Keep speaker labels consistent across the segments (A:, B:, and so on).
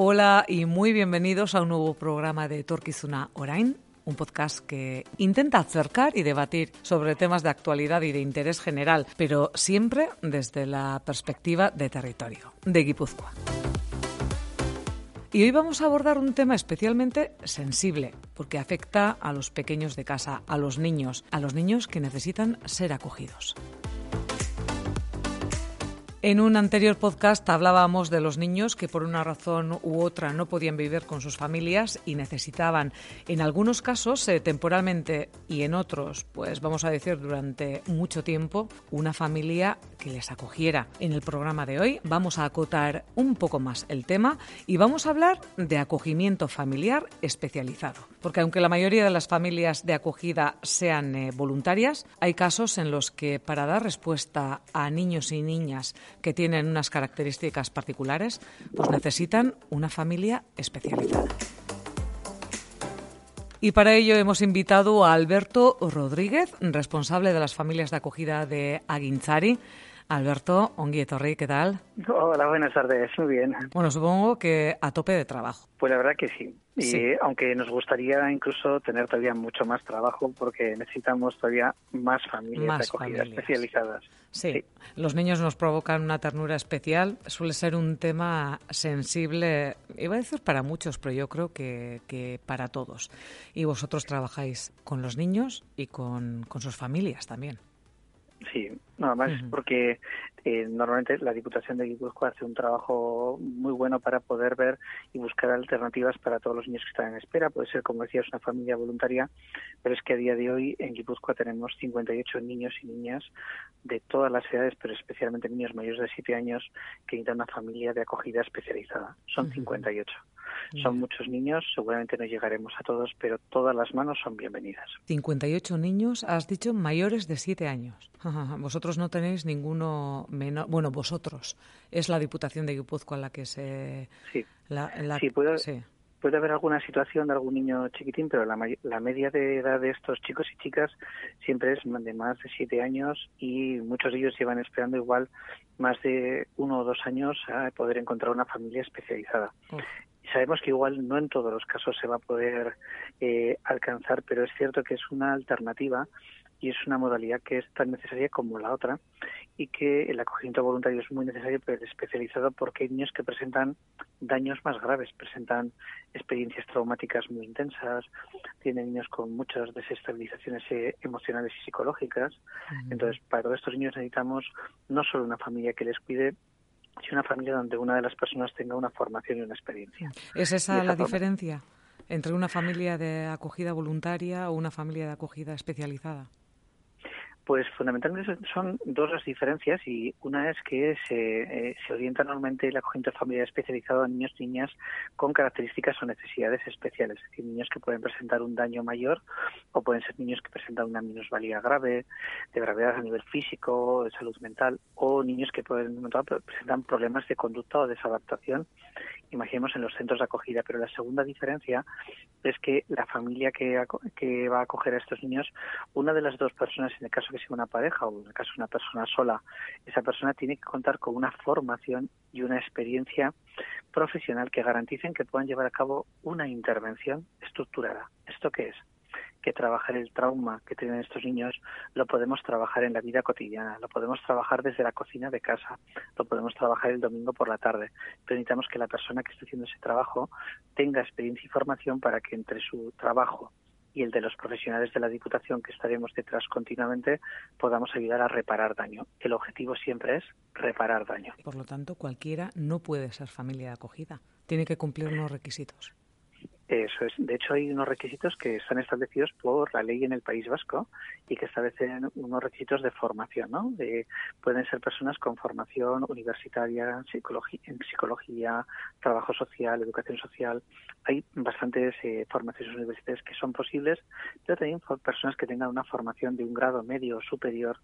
A: Hola y muy bienvenidos a un nuevo programa de Torquizuna Orain, un podcast que intenta acercar y debatir sobre temas de actualidad y de interés general, pero siempre desde la perspectiva de territorio, de Guipúzcoa. Y hoy vamos a abordar un tema especialmente sensible, porque afecta a los pequeños de casa, a los niños, a los niños que necesitan ser acogidos. En un anterior podcast hablábamos de los niños que por una razón u otra no podían vivir con sus familias y necesitaban, en algunos casos eh, temporalmente y en otros, pues vamos a decir durante mucho tiempo, una familia que les acogiera. En el programa de hoy vamos a acotar un poco más el tema y vamos a hablar de acogimiento familiar especializado. Porque aunque la mayoría de las familias de acogida sean eh, voluntarias, hay casos en los que para dar respuesta a niños y niñas que tienen unas características particulares, pues necesitan una familia especializada. Y para ello hemos invitado a Alberto Rodríguez, responsable de las familias de acogida de Aguinzari. Alberto, Ongi Torri, ¿qué tal?
B: Hola, buenas tardes, muy bien.
A: Bueno, supongo que a tope de trabajo.
B: Pues la verdad que sí. Y aunque nos gustaría incluso tener todavía mucho más trabajo porque necesitamos todavía más familias de acogida especializadas.
A: Sí. los niños nos provocan una ternura especial. Suele ser un tema sensible, iba a decir para muchos, pero yo creo que, que para todos. Y vosotros trabajáis con los niños y con, con sus familias también.
B: Sí, nada más porque eh, normalmente la Diputación de Guipúzcoa hace un trabajo muy bueno para poder ver y buscar alternativas para todos los niños que están en espera. Puede ser, como decías, una familia voluntaria, pero es que a día de hoy en Guipúzcoa tenemos 58 niños y niñas de todas las edades, pero especialmente niños mayores de 7 años que necesitan una familia de acogida especializada. Son 58. Son muchos niños, seguramente no llegaremos a todos, pero todas las manos son bienvenidas.
A: 58 niños, has dicho, mayores de 7 años. Vosotros no tenéis ninguno menor. Bueno, vosotros. Es la Diputación de Guipúzcoa la que se.
B: Sí. sí, puede, haber alguna situación de algún niño chiquitín, pero la, la media de edad de estos chicos y chicas siempre es de más de 7 años y muchos de ellos llevan esperando igual más de uno o dos años a poder encontrar una familia especializada sabemos que igual no en todos los casos se va a poder eh, alcanzar, pero es cierto que es una alternativa y es una modalidad que es tan necesaria como la otra y que el acogimiento voluntario es muy necesario pero especializado porque hay niños que presentan daños más graves, presentan experiencias traumáticas muy intensas, tienen niños con muchas desestabilizaciones eh, emocionales y psicológicas. Entonces, para todos estos niños necesitamos no solo una familia que les cuide, y una familia donde una de las personas tenga una formación y una experiencia.
A: ¿Es esa, la diferencia entre una familia de acogida voluntaria o una familia de acogida especializada?
B: Pues fundamentalmente son dos las diferencias y una es que se, eh, se orienta normalmente el acogimiento familiar especializado a niños y niñas con características o necesidades especiales, es decir, niños que pueden presentar un daño mayor o pueden ser niños que presentan una minusvalía grave, de gravedad a nivel físico, de salud mental, o niños que pueden presentan problemas de conducta o desadaptación imaginemos en los centros de acogida. Pero la segunda diferencia es que la familia que, que va a acoger a estos niños, una de las dos personas, en el caso que sea una pareja o en el caso de una persona sola, esa persona tiene que contar con una formación y una experiencia profesional que garanticen que puedan llevar a cabo una intervención estructurada. ¿Esto qué es? que trabajar el trauma que tienen estos niños lo podemos trabajar en la vida cotidiana, lo podemos trabajar desde la cocina de casa, lo podemos trabajar el domingo por la tarde, pero necesitamos que la persona que esté haciendo ese trabajo tenga experiencia y formación para que entre su trabajo y el de los profesionales de la Diputación que estaremos detrás continuamente podamos ayudar a reparar daño. El objetivo siempre es reparar daño.
A: Por lo tanto, cualquiera no puede ser familia de acogida. Tiene que cumplir unos requisitos.
B: Eso es. De hecho, hay unos requisitos que están establecidos por la ley en el País Vasco y que establecen unos requisitos de formación, ¿no? De, pueden ser personas con formación universitaria, psicología, en psicología, trabajo social, educación social. Hay bastantes eh, formaciones universitarias que son posibles, pero también personas que tengan una formación de un grado medio o superior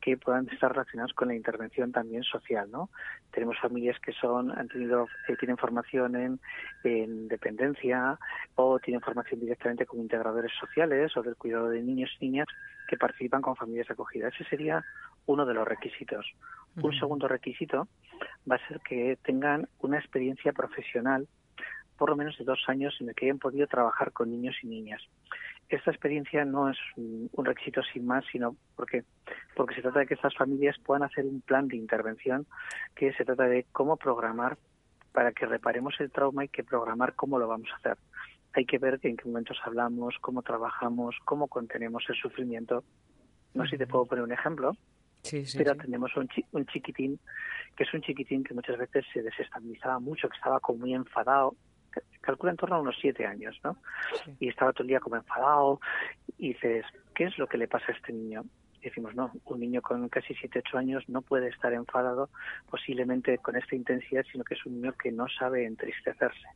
B: que puedan estar relacionadas con la intervención también social, ¿no? Tenemos familias que son han tenido eh, tienen formación en, en dependencia o tienen formación directamente como integradores sociales o del cuidado de niños y niñas que participan con familias acogidas. Ese sería uno de los requisitos. Un segundo requisito va a ser que tengan una experiencia profesional por lo menos de dos años en el que hayan podido trabajar con niños y niñas. Esta experiencia no es un requisito sin más, sino porque, porque se trata de que estas familias puedan hacer un plan de intervención que se trata de cómo programar para que reparemos el trauma y que programar cómo lo vamos a hacer. Hay que ver en qué momentos hablamos, cómo trabajamos, cómo contenemos el sufrimiento. No sé si te puedo poner un ejemplo.
A: Sí, sí,
B: pero tenemos un, un chiquitín que es un chiquitín que muchas veces se desestabilizaba mucho, que estaba como muy enfadado, calcula en torno a unos siete años, ¿no? Y estaba todo el día como enfadado y dices, ¿qué es lo que le pasa a este niño? Y decimos, no, un niño con casi siete, ocho años no puede estar enfadado posiblemente con esta intensidad, sino que es un niño que no sabe entristecerse.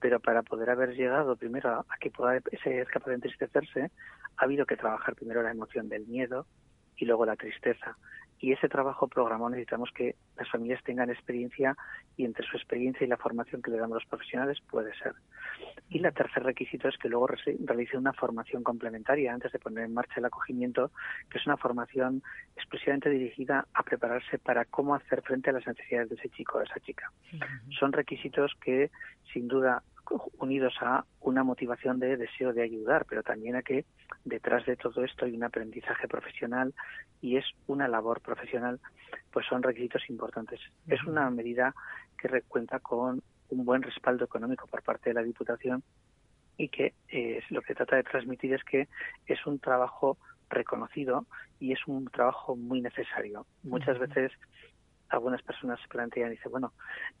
B: Pero para poder haber llegado primero a, que pueda ser capaz de entristecerse, ha habido que trabajar primero la emoción del miedo y luego la tristeza y ese trabajo programado necesitamos que las familias tengan experiencia y entre su experiencia y la formación que le damos los profesionales puede ser. Y el tercer requisito es que luego realice una formación complementaria antes de poner en marcha el acogimiento, que es una formación exclusivamente dirigida a prepararse para cómo hacer frente a las necesidades de ese chico o esa chica. Son requisitos que sin duda unidos a una motivación de deseo de ayudar, pero también a que detrás de todo esto hay un aprendizaje profesional y es una labor profesional, pues son requisitos importantes. Es una medida que cuenta con un buen respaldo económico por parte de la Diputación y que eh, lo que trata de transmitir es que es un trabajo reconocido y es un trabajo muy necesario. Muchas veces algunas personas se plantean y dicen, bueno,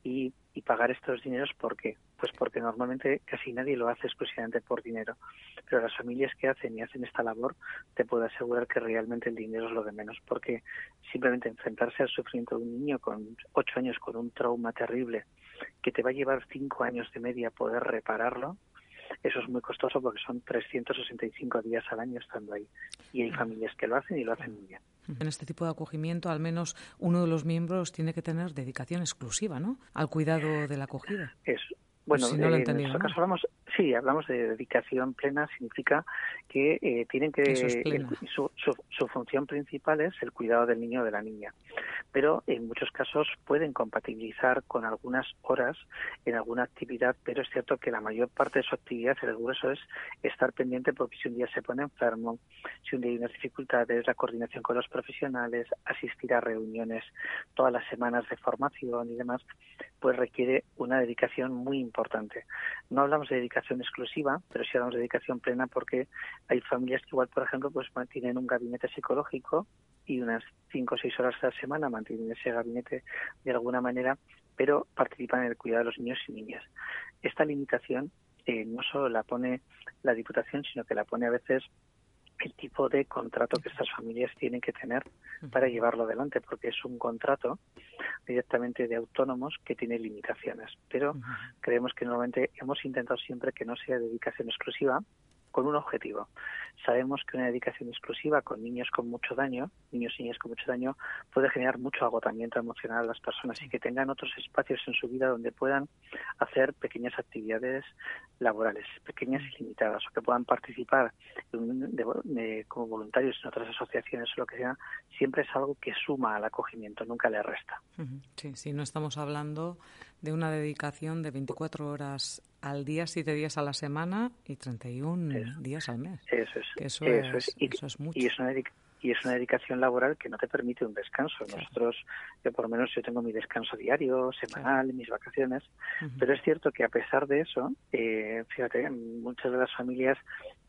B: ¿y, ¿y pagar estos dineros por qué? Pues porque normalmente casi nadie lo hace exclusivamente por dinero. Pero las familias que hacen y hacen esta labor, te puedo asegurar que realmente el dinero es lo de menos, porque simplemente enfrentarse al sufrimiento de un niño con ocho años con un trauma terrible, que te va a llevar cinco años de media poder repararlo, eso es muy costoso porque son 365 días al año estando ahí. Y hay familias que lo hacen y lo hacen muy bien.
A: En este tipo de acogimiento, al menos uno de los miembros tiene que tener dedicación exclusiva, ¿no? Al cuidado de la acogida.
B: Es, bueno, si no lo en nuestro caso hablamos, sí, hablamos de dedicación plena, significa que eh, tienen que su, su, su, función principal es el cuidado del niño o de la niña, pero en muchos casos pueden compatibilizar con algunas horas en alguna actividad, pero es cierto que la mayor parte de su actividad, el grueso es estar pendiente porque si un día se pone enfermo, si un día hay unas dificultades, la coordinación con los profesionales, asistir a reuniones todas las semanas de formación y demás, pues requiere una dedicación muy importante. No hablamos de dedicación exclusiva, pero sí de dedicación plena porque hay familias que igual, por ejemplo, pues mantienen un gabinete psicológico y unas cinco o seis horas a la semana mantienen ese gabinete de alguna manera, pero participan en el cuidado de los niños y niñas. Esta limitación eh, no solo la pone la Diputación, sino que la pone a veces el tipo de contrato que estas familias tienen que tener para llevarlo adelante, porque es un contrato directamente de autónomos que tiene limitaciones. Pero creemos que normalmente hemos intentado siempre que no sea dedicación exclusiva, con un objetivo. Sabemos que una dedicación exclusiva con niños con mucho daño, niños y niñas con mucho daño, puede generar mucho agotamiento emocional a las personas y que tengan otros espacios en su vida donde puedan hacer pequeñas actividades laborales, pequeñas y limitadas, o que puedan participar como voluntarios en otras asociaciones o lo que sea, siempre es algo que suma al acogimiento, nunca le resta.
A: Sí, sí, no estamos hablando de una dedicación de 24 horas al día, 7 días a la semana y 31 días al mes.
B: Eso es.
A: eso, es, y, eso es mucho.
B: Y es, una y es una dedicación laboral que no te permite un descanso. Nosotros, yo por lo menos yo tengo mi descanso diario, semanal, mis vacaciones, pero es cierto que a pesar de eso, eh, fíjate, muchas de las familias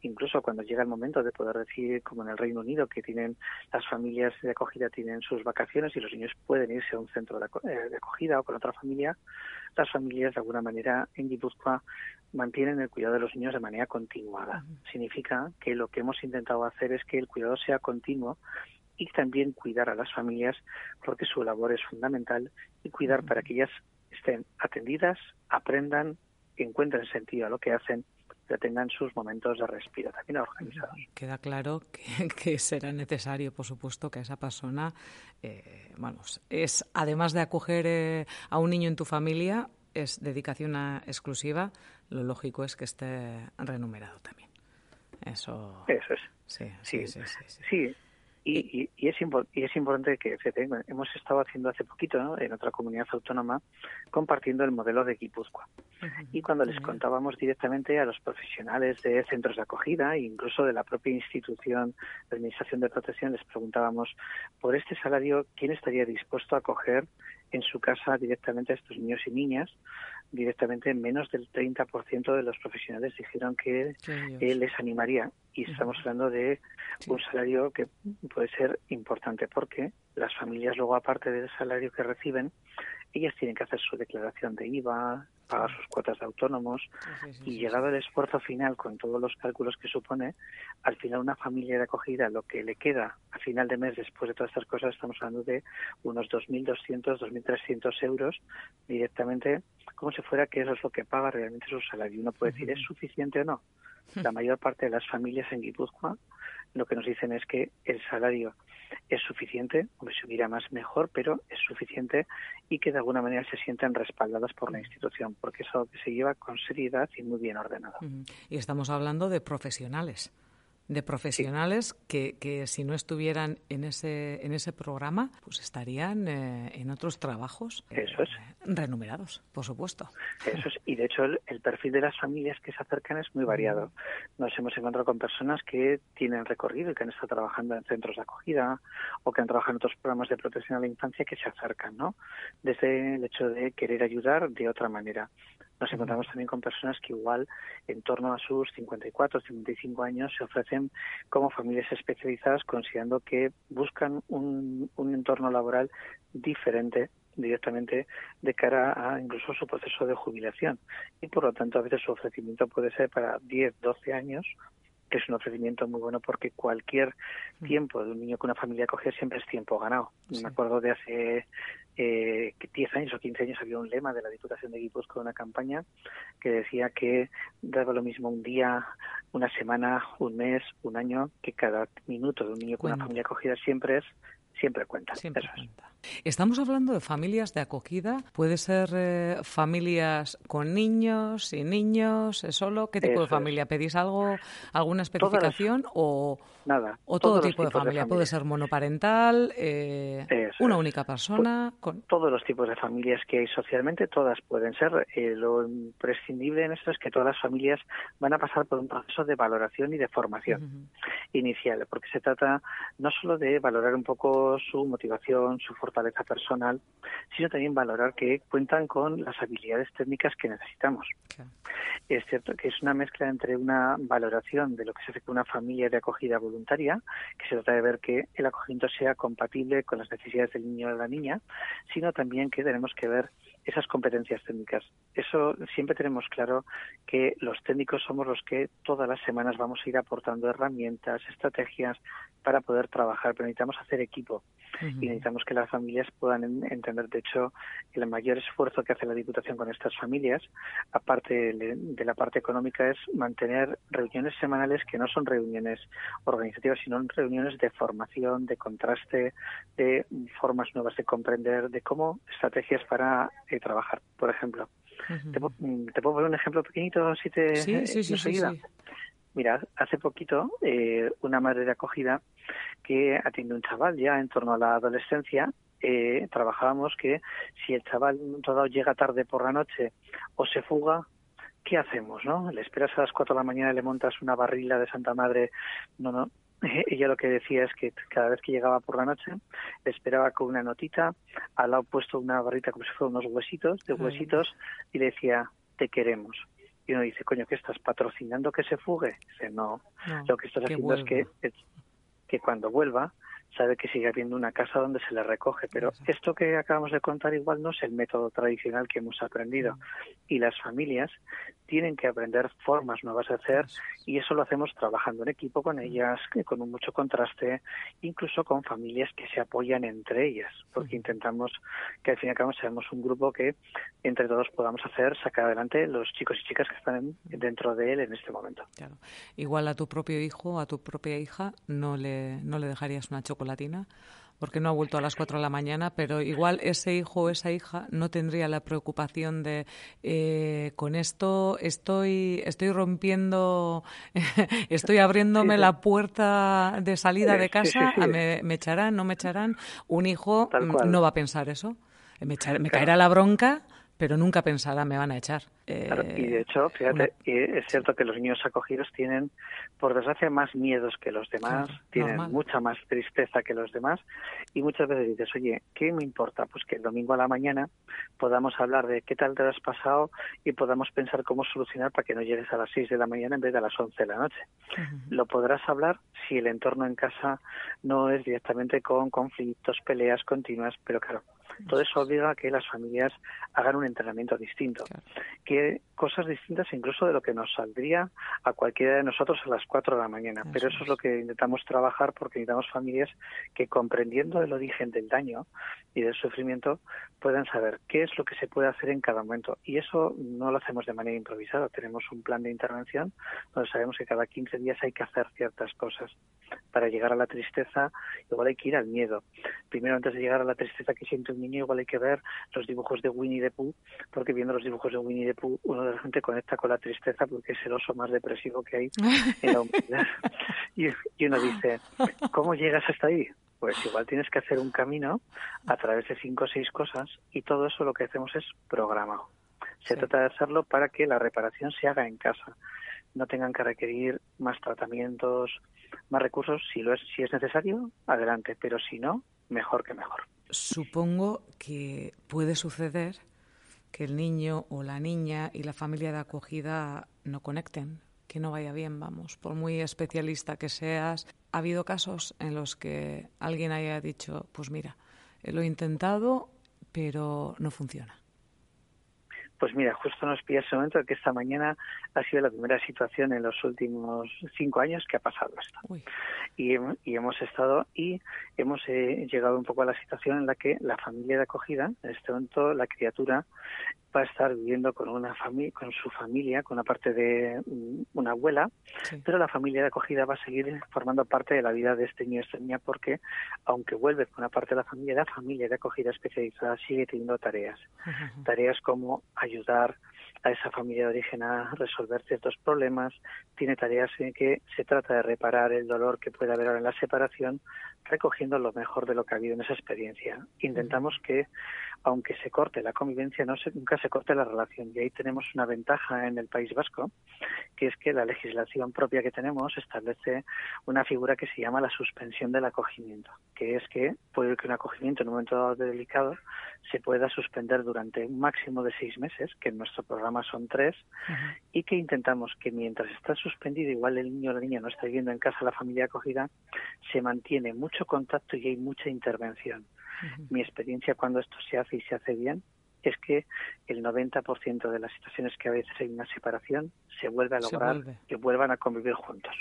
B: incluso cuando llega el momento de poder decir, como en el Reino Unido, que tienen las familias de acogida tienen sus vacaciones y los niños pueden irse a un centro de, eh, acogida o con otra familia, las familias de alguna manera en Guipúzcoa mantienen el cuidado de los niños de manera continuada. Significa que lo que hemos intentado hacer es que el cuidado sea continuo y también cuidar a las familias porque su labor es fundamental y cuidar para que ellas estén atendidas, aprendan, encuentren sentido a lo que hacen que tengan sus momentos de respiro también organizados.
A: Queda claro que, será necesario, por supuesto, que esa persona, eh, vamos, es además de acoger eh, a un niño en tu familia, es dedicación exclusiva, lo lógico es que esté renumerado también. Eso.
B: Eso es.
A: Sí, sí, sí.
B: sí, Y, y, es, y es importante que hemos estado haciendo hace poquito en otra comunidad autónoma compartiendo el modelo de Guipúzcoa. Y cuando les contábamos directamente a los profesionales de centros de acogida e incluso de la propia institución de Administración de Protección, les preguntábamos por este salario, ¿quién estaría dispuesto a acoger en su casa directamente a estos niños y niñas? Directamente menos del 30% de los profesionales dijeron que les animaría. Y estamos hablando de un salario que puede ser importante porque las familias luego, aparte del salario que reciben, ellas tienen que hacer su declaración de IVA, pagar sus cuotas de autónomos y llegado el esfuerzo final con todos los cálculos que supone, al final una familia de acogida lo que le queda a final de mes después de todas estas cosas estamos hablando de unos 2.200, 2.300 euros directamente como si fuera que eso es lo que paga realmente su salario. Uno puede decir, ¿es suficiente o no? La mayor parte de las familias en Guipúzcoa lo que nos dicen es que el salario es suficiente, o si hubiera más mejor, pero es suficiente y que de alguna manera se sienten respaldadas por la institución, porque es algo que se lleva con seriedad y muy bien ordenado.
A: Y estamos hablando de profesionales de profesionales que, que, si no estuvieran en ese en ese programa pues estarían eh, en otros trabajos
B: eso es.
A: eh, renumerados por supuesto.
B: Eso es. Y de hecho el, perfil de las familias que se acercan es muy variado. Nos hemos encontrado con personas que tienen recorrido y que han estado trabajando en centros de acogida o que han trabajado en otros programas de protección a la infancia que se acercan no desde el hecho de querer ayudar de otra manera nos encontramos también con personas que igual en torno a sus 54 55 años se ofrecen como familias especializadas considerando que buscan un, entorno laboral diferente directamente de cara a incluso su proceso de jubilación. Y por lo tanto a veces su ofrecimiento puede ser para 10, 12 años que es un ofrecimiento muy bueno porque cualquier mm. tiempo de un niño con una familia acogida siempre es tiempo ganado. Me acuerdo de hace eh, 10 años o 15 años había un lema de la Diputación de con una campaña que decía que daba lo mismo un día, una semana, un mes, un año, que cada minuto de un niño con una familia acogida siempre es siempre cuenta.
A: Siempre cuenta. Estamos hablando de familias de acogida. ¿Puede ser eh, familias con niños, sin niños, solo? ¿Qué tipo de familia? ¿Pedís algo, alguna especificación o,
B: nada,
A: o todo tipo de familia? Puede ser monoparental, eh, una única persona.
B: Con... Todos los tipos de familias que hay socialmente, todas pueden ser. Eh, lo imprescindible en esto es que todas las familias van a pasar por un proceso de valoración y de formación inicial, porque se trata no solo de valorar un poco su motivación, su fortaleza, fortaleza personal, sino también valorar que cuentan con las habilidades técnicas que necesitamos. Es cierto que es una mezcla entre una valoración de lo que se hace con una familia de acogida voluntaria, que se trata de ver que el acogimiento sea compatible con las necesidades del niño o de la niña, sino también que tenemos que ver esas competencias técnicas. Eso siempre tenemos claro que los técnicos somos los que todas las semanas vamos a ir aportando herramientas, estrategias para poder trabajar, pero necesitamos hacer equipo y necesitamos que las familias puedan entender. De hecho, el mayor esfuerzo que hace la Diputación con estas familias, aparte de la parte económica, es mantener reuniones semanales que no son reuniones organizativas, sino reuniones de formación, de contraste, de formas nuevas de comprender, de cómo estrategias para eh, trabajar. Por ejemplo, ¿te, puedo poner un ejemplo pequeñito si te
A: sí, sí, sí, sí,
B: Mira, hace poquito eh, una madre de acogida que atiende un chaval ya en torno a la adolescencia, eh, trabajábamos que si el chaval todo llega tarde por la noche o se fuga, ¿qué hacemos, no? Le esperas a las cuatro de la mañana y le montas una barrila de Santa Madre. No, no. Ella lo que decía es que cada vez que llegaba por la noche, le esperaba con una notita, al lado puesto una barrita como si fueran unos huesitos, de huesitos, y le decía, te queremos. Y uno dice, coño, ¿qué estás patrocinando que se fugue? Dice, no, lo que estás haciendo es que, que cuando vuelva sabe que sigue habiendo una casa donde se le recoge. Pero esto que acabamos de contar igual no es el método tradicional que hemos aprendido. Y las familias tienen que aprender formas nuevas de hacer y eso lo hacemos trabajando en equipo con ellas, con mucho contraste, incluso con familias que se apoyan entre ellas, porque intentamos que al fin y al cabo seamos un grupo que entre todos podamos hacer, sacar adelante los chicos y chicas que están dentro de él en este momento.
A: Claro. Igual a tu propio hijo, a tu propia hija, no le, no le dejarías una chocolatina porque no ha vuelto a las 4 de la mañana, pero igual ese hijo o esa hija no tendría la preocupación de eh, con esto estoy, estoy rompiendo, estoy abriéndome la puerta de salida de casa, me, echarán, no me echarán. Un hijo no va a pensar eso. Me, me caerá la bronca pero nunca pensará me van a echar.
B: y de hecho, fíjate, es cierto que los niños acogidos tienen, por desgracia, más miedos que los demás, tienen mucha más tristeza que los demás, y muchas veces dices, oye, ¿qué me importa? Pues que el domingo a la mañana podamos hablar de qué tal te has pasado y podamos pensar cómo solucionar para que no llegues a las 6 de la mañana en vez de a las 11 de la noche. Lo podrás hablar si el entorno en casa no es directamente con conflictos, peleas continuas, pero claro, todo eso obliga a que las familias hagan un entrenamiento distinto, que cosas distintas incluso de lo que nos saldría a cualquiera de nosotros a las 4 de la mañana. Pero eso es lo que intentamos trabajar porque necesitamos familias que comprendiendo el origen del daño y del sufrimiento puedan saber qué es lo que se puede hacer en cada momento. Y eso no lo hacemos de manera improvisada. Tenemos un plan de intervención donde sabemos que cada 15 días hay que hacer ciertas cosas. Para llegar a la tristeza, igual hay que ir al miedo. Primero, antes de llegar a la tristeza que siente un niño, igual hay que ver los dibujos de Winnie the Pooh, porque viendo los dibujos de Winnie the Pooh, uno de la gente conecta con la tristeza porque es el oso más depresivo que hay en la humanidad. y, y uno dice, ¿cómo llegas hasta ahí? Pues igual tienes que hacer un camino a través de cinco o seis cosas y todo eso lo que hacemos es programado. Se trata de hacerlo para que la reparación se haga en casa. No tengan que requerir más tratamientos, más recursos. Si, lo es, si es necesario, adelante. Pero si no, mejor que mejor.
A: Supongo que puede suceder que el niño o la niña y la familia de acogida no conecten, que no vaya bien, vamos, por muy especialista que seas. Ha habido casos en los que alguien haya dicho, pues mira, lo he intentado, pero no funciona.
B: Pues mira, justo nos pilla ese momento que esta mañana ha sido la primera situación en los últimos cinco años que ha pasado esto. Y, y, hemos estado y hemos eh, llegado un poco a la situación en la que la familia de acogida, en este momento la criatura va a estar viviendo con una familia, con su familia, con una parte de una abuela, pero la familia de acogida va a seguir formando parte de la vida de este niño y esta niña porque, aunque vuelve con una parte de la familia, la familia de acogida especializada sigue teniendo tareas. Tareas como ayudar a esa familia de origen a resolver ciertos problemas, tiene tareas en que se trata de reparar el dolor que puede haber ahora en la separación, recogiendo lo mejor de lo que ha habido en esa experiencia. Intentamos que, aunque se corte la convivencia, no se, nunca se corte la relación. Y ahí tenemos una ventaja en el País Vasco, que es que la legislación propia que tenemos establece una figura que se llama la suspensión del acogimiento, que es que puede que un acogimiento en un momento dado delicado se pueda suspender durante un máximo de seis meses, que en nuestro programa son tres, y que intentamos que mientras está suspendido, igual el niño o la niña no está viviendo en casa la familia acogida, se mantiene mucho contacto y hay mucha intervención. Mi experiencia cuando esto se hace y se hace bien es que el 90% de las situaciones que a veces hay una separación se vuelve a lograr que vuelvan a convivir juntos.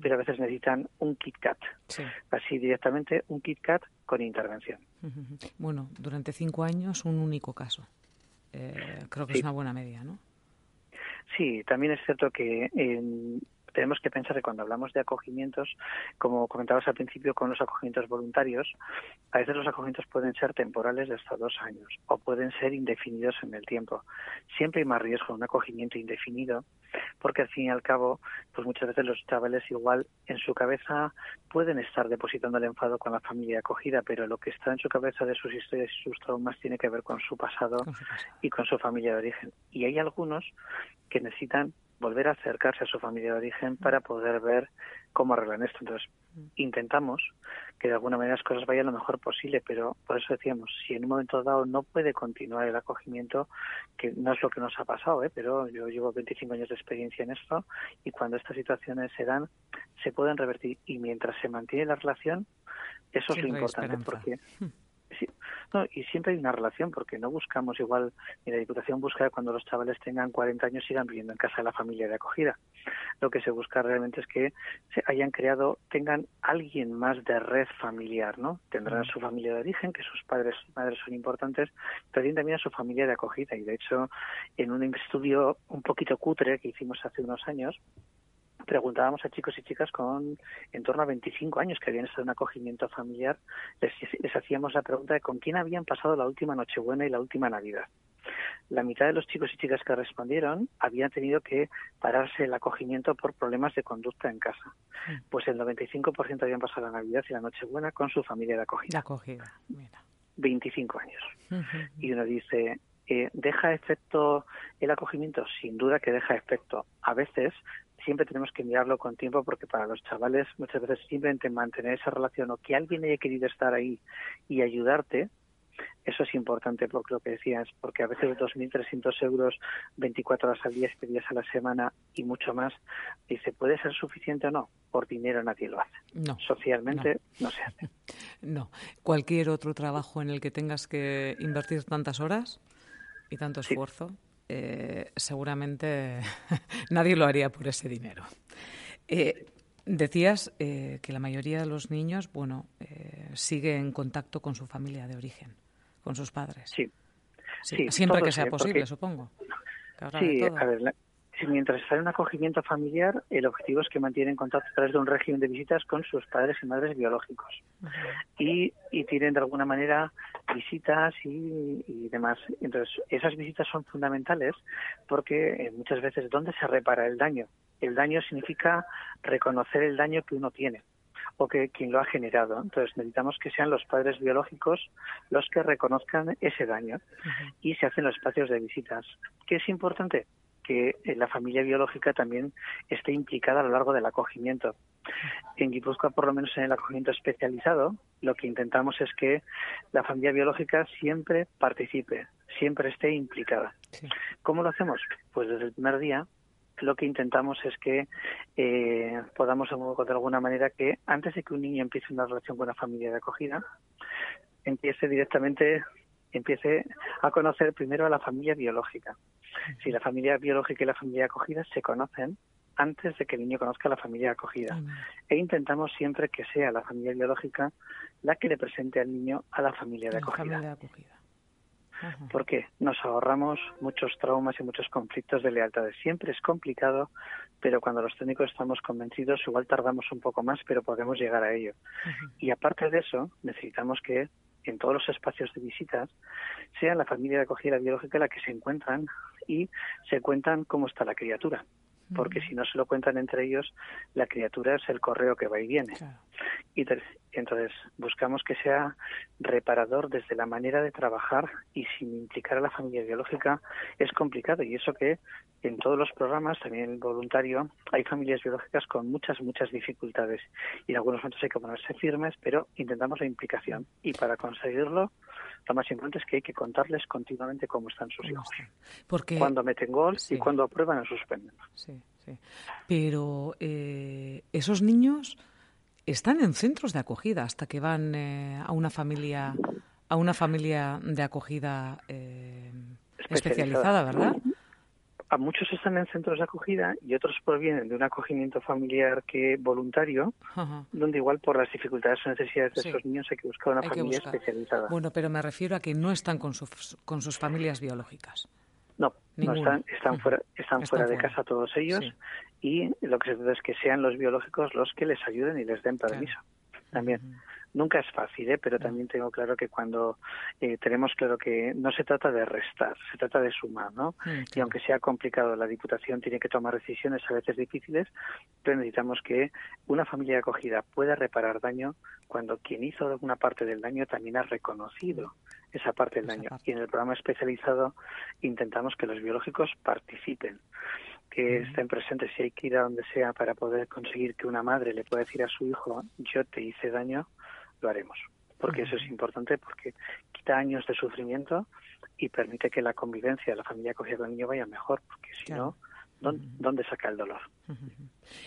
B: Pero a veces necesitan un kit kat. Así directamente un kit kat con intervención.
A: Bueno, durante cinco años un único caso. Eh, creo que es una buena media, ¿no?
B: Sí, también es cierto que tenemos que pensar que cuando hablamos de acogimientos, como comentabas al principio con los acogimientos voluntarios, a veces los acogimientos pueden ser temporales de hasta dos años o pueden ser indefinidos en el tiempo. Siempre hay más riesgo de un acogimiento indefinido porque al fin y al cabo, pues muchas veces los chavales igual en su cabeza pueden estar depositando el enfado con la familia acogida, pero lo que está en su cabeza de sus historias y sus traumas tiene que ver con su pasado y con su familia de origen. Y hay algunos que necesitan volver a acercarse a su familia de origen para poder ver cómo arreglan esto. Entonces, intentamos que de alguna manera las cosas vayan lo mejor posible, pero por eso decíamos, si en un momento dado no puede continuar el acogimiento, que no es lo que nos ha pasado, ¿eh? pero yo llevo 25 años de experiencia en esto y cuando estas situaciones se dan, se pueden revertir y mientras se mantiene la relación, eso es lo importante, porque y siempre hay una relación porque no buscamos igual, ni la Diputación busca cuando los chavales tengan 40 años sigan viviendo en casa de la familia de acogida. Lo que se busca realmente es que se hayan creado, tengan alguien más de red familiar, ¿no? Tendrán a su familia de origen, que sus padres y madres son importantes, pero tienen también a su familia de acogida. Y de hecho, en un estudio un poquito cutre que hicimos hace unos años, preguntábamos a chicos y chicas con en torno a 25 años que habían estado en acogimiento familiar, les, les hacíamos la pregunta de con quién habían pasado la última Nochebuena y la última Navidad. La mitad de los chicos y chicas que respondieron habían tenido que pararse el acogimiento por problemas de conducta en casa. Mm. Pues el 95% habían pasado la Navidad y la Nochebuena con su familia de acogida.
A: acogida, mira.
B: 25 años. Y uno dice, eh, ¿deja efecto el acogimiento? Sin duda que deja efecto. A veces siempre tenemos que mirarlo con tiempo porque para los chavales muchas veces simplemente mantener esa relación o que alguien haya querido estar ahí y ayudarte, eso es importante por lo que decías, porque a veces 2.300 euros 24 horas al día, 7 días a la semana y mucho más, dice, ¿puede ser suficiente o no? Por dinero nadie lo hace.
A: No.
B: Socialmente no, se hace.
A: No. ¿Cualquier otro trabajo en el que tengas que invertir tantas horas y tanto esfuerzo? Eh, seguramente nadie lo haría por ese dinero. Eh, decías eh, que la mayoría de los niños, bueno, sigue en contacto con su familia de origen, con sus padres.
B: Sí.
A: siempre que sea posible, supongo.
B: sí, a ver, mientras está en un acogimiento familiar, el objetivo es que mantienen contacto a través de un régimen de visitas con sus padres y madres biológicos. y, y, tienen de alguna manera visitas y, y, demás. Entonces, esas visitas son fundamentales porque eh, muchas veces, ¿dónde se repara el daño? El daño significa reconocer el daño que uno tiene o que quien lo ha generado. Entonces necesitamos que sean los padres biológicos los que reconozcan ese daño y se hacen los espacios de visitas. ¿Qué es importante? Que la familia biológica también esté implicada a lo largo del acogimiento. En Guipúzcoa, por lo menos en el acogimiento especializado, lo que intentamos es que la familia biológica siempre participe, siempre esté implicada. ¿Cómo lo hacemos? Pues desde el primer día lo que intentamos es que eh, podamos de alguna manera que antes de que un niño empiece una relación con una familia de acogida, empiece directamente empiece a conocer primero a la familia biológica. Si la familia biológica y la familia acogida se conocen antes de que el niño conozca la familia acogida. E intentamos siempre que sea la familia biológica la que le presente al niño a la familia de acogida. Porque nos ahorramos muchos traumas y muchos conflictos de lealtades. Siempre es complicado, pero cuando los técnicos estamos convencidos, igual tardamos un poco más, pero podemos llegar a ello. Y aparte de eso, necesitamos que en todos los espacios de visitas, sea la familia de acogida biológica la que se encuentran y se cuentan cómo está la criatura. Porque si no se lo cuentan entre ellos, la criatura es el correo que va y viene. Y entonces buscamos que sea reparador desde la manera de trabajar y sin implicar a la familia biológica es complicado. Y eso que en todos los programas, también en voluntario, hay familias biológicas con muchas, muchas dificultades. Y en algunos momentos hay que ponerse firmes, pero intentamos la implicación. Y para conseguirlo, lo más importante es que hay que contarles continuamente cómo están sus hijos.
A: Porque...
B: Cuando meten gol y cuando aprueban o suspenden.
A: Sí, sí. Pero eh, esos niños están en centros de acogida hasta que van eh, a una familia a una familia de acogida eh, especializada, ¿verdad?
B: A muchos están en centros de acogida y otros provienen de un acogimiento familiar que voluntario, donde igual por las dificultades o necesidades de esos niños hay que buscar una familia especializada.
A: Bueno, pero me refiero a que no están con sus, con sus familias biológicas.
B: No, no están, están fuera, están, fuera de casa todos ellos y lo que se trata es que sean los biológicos los que les ayuden y les den permiso. También. Nunca es fácil, ¿eh? pero también tengo claro que cuando eh, tenemos claro que no se trata de restar, se trata de sumar, ¿no? Y aunque sea complicado, la Diputación tiene que tomar decisiones a veces difíciles, pero necesitamos que una familia acogida pueda reparar daño cuando quien hizo alguna parte del daño también ha reconocido esa parte del daño. Y en el programa especializado intentamos que los biológicos participen que estén presentes si hay que ir a donde sea para poder conseguir que una madre le pueda decir a su hijo yo te hice daño lo haremos. Porque eso es importante, porque quita años de sufrimiento y permite que la convivencia de la familia acogida con el niño vaya mejor, porque si no, ¿dónde, saca el dolor?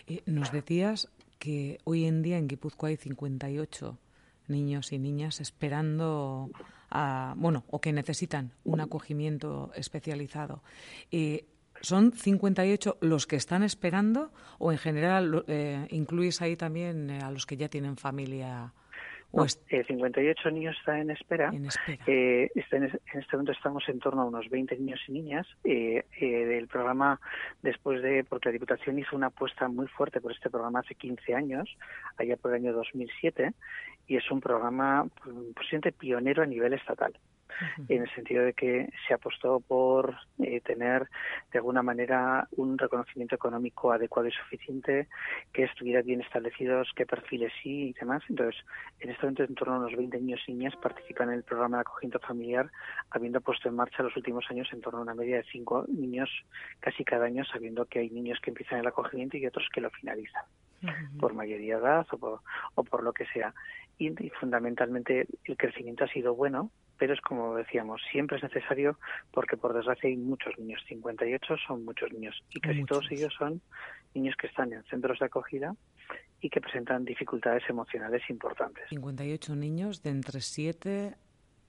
A: Eh, nos decías que hoy en día en Guipúzcoa hay 58 niños y niñas esperando a, bueno, o que necesitan un acogimiento especializado. Eh, ¿Son 58 los que están esperando o en general eh, incluís ahí también a los que ya tienen familia
B: 58 eh, niños están en espera.
A: En espera.
B: Eh, este, en este momento estamos en torno a unos 20 niños y niñas. Eh, del programa, después de, porque la Diputación hizo una apuesta muy fuerte por este programa hace 15 años, allá por el año 2007, y es un programa, pues, pionero a nivel estatal en el sentido de que se apostó por eh, tener de alguna manera un reconocimiento económico adecuado y suficiente, que estuviera bien establecidos qué perfiles sí y demás. Entonces, en este momento en torno a unos 20 niños y niñas participan en el programa de acogimiento familiar, habiendo puesto en marcha los últimos años en torno a una media de cinco niños casi cada año, sabiendo que hay niños que empiezan el acogimiento y otros que lo finalizan por mayoría de edad o por, o por lo que sea. y, fundamentalmente el crecimiento ha sido bueno, pero es como decíamos, siempre es necesario porque por desgracia hay muchos niños, 58 son muchos niños y casi todos ellos son niños que están en centros de acogida y que presentan dificultades emocionales importantes.
A: 58 niños de entre 7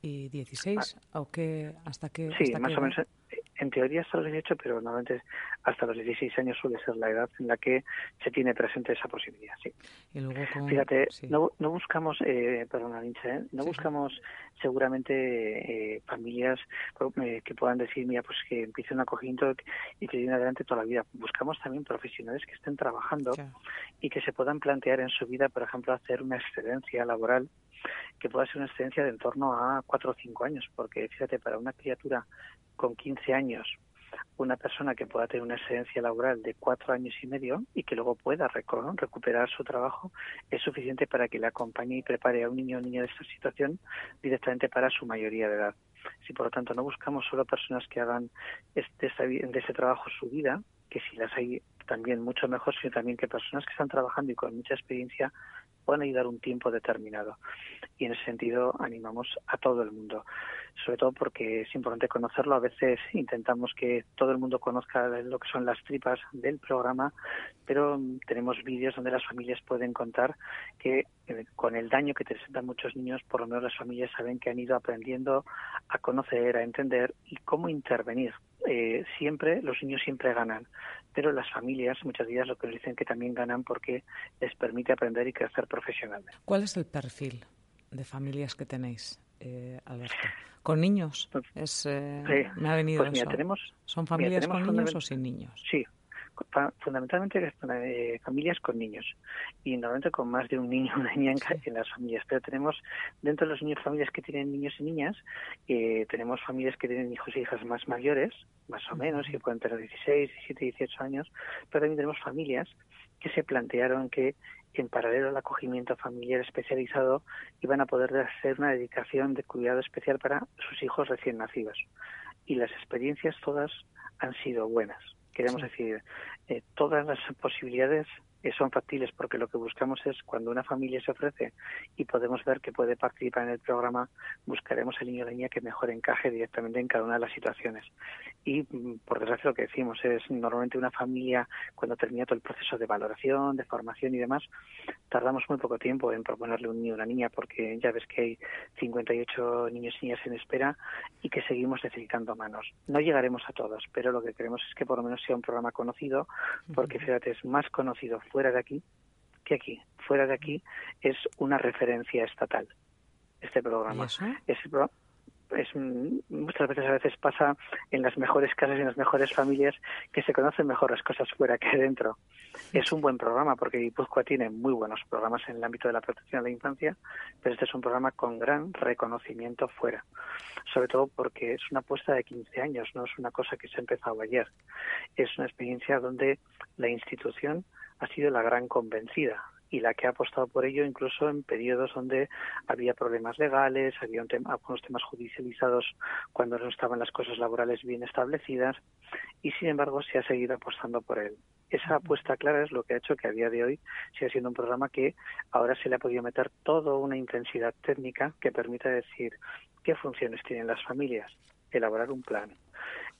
A: y 16, ah. ¿o qué, hasta qué?
B: Sí, más o menos en teoría hasta los 18, pero normalmente hasta los 16 años suele ser la edad en la que se tiene presente esa posibilidad. Sí.
A: Y luego
B: Fíjate, no, no buscamos, eh, perdona, ¿eh? no buscamos seguramente eh, familias eh, que puedan decir, mira, pues que empiece un acogimiento y que viene adelante toda la vida. Buscamos también profesionales que estén trabajando y que se puedan plantear en su vida, por ejemplo, hacer una excedencia laboral que pueda ser una excedencia de en torno a cuatro o cinco años, porque fíjate, para una criatura con 15 años una persona que pueda tener una excedencia laboral de cuatro años y medio y que luego pueda recuperar su trabajo es suficiente para que le acompañe y prepare a un niño o niña de esta situación directamente para su mayoría de edad. Si por lo tanto no buscamos solo personas que hagan este, de ese trabajo su vida, que si las hay también mucho mejor, sino también que personas que están trabajando y con mucha experiencia puedan ayudar un tiempo determinado. Y en ese sentido animamos a todo el mundo, sobre todo porque es importante conocerlo. A veces intentamos que todo el mundo conozca lo que son las tripas del programa, pero tenemos vídeos donde las familias pueden contar que eh, con el daño que presentan muchos niños, por lo menos las familias saben que han ido aprendiendo a conocer, a entender y cómo intervenir. Eh, siempre, los niños siempre ganan, pero las familias muchas veces lo que nos dicen que también ganan porque les permite aprender y crecer profesionalmente.
A: ¿Cuál es el perfil de familias que tenéis, eh, Alberto? ¿Con niños? Pues, es, eh, me ha venido
B: pues tenemos,
A: ¿Son familias con niños o sin niños?
B: Sí, fundamentalmente eh, familias con niños y normalmente con más de un niño una niña en, las familias. Pero tenemos dentro de los niños familias que tienen niños y niñas, eh, tenemos familias que tienen hijos e hijas más mayores, más o menos, que pueden tener 16, 17, 18 años, pero también tenemos familias que se plantearon que en paralelo al acogimiento familiar especializado iban a poder hacer una dedicación de cuidado especial para sus hijos recién nacidos. Y las experiencias todas han sido buenas. Queremos decir, eh, todas las posibilidades son factibles porque lo que buscamos es cuando una familia se ofrece y podemos ver que puede participar en el programa, buscaremos el niño o la niña que mejor encaje directamente en cada una de las situaciones. Y mm, por desgracia lo que decimos es normalmente una familia cuando termina todo el proceso de valoración, de formación y demás, tardamos muy poco tiempo en proponerle un niño o una niña porque ya ves que hay 58 niños y niñas en espera y que seguimos necesitando manos. No llegaremos a todos, pero lo que queremos es que por lo menos sea un programa conocido porque fíjate, es más conocido fuera de aquí que aquí. Fuera de aquí es una referencia estatal este programa. Es, es, muchas veces a veces pasa en las mejores casas y en las mejores familias que se conocen mejor las cosas fuera que dentro. Es un buen programa porque Guipúzcoa tiene muy buenos programas en el ámbito de la protección de la infancia, pero este es un programa con gran reconocimiento fuera. Sobre todo porque es una apuesta de 15 años, no es una cosa que se ha empezado ayer. Es una experiencia donde la institución ha sido la gran convencida y la que ha apostado por ello incluso en periodos donde había problemas legales, había algunos temas judicializados cuando no estaban las cosas laborales bien establecidas y sin embargo se ha seguido apostando por él. Esa apuesta clara es lo que ha hecho que a día de hoy siga siendo un programa que ahora se le ha podido meter toda una intensidad técnica que permita decir qué funciones tienen las familias, elaborar un plan,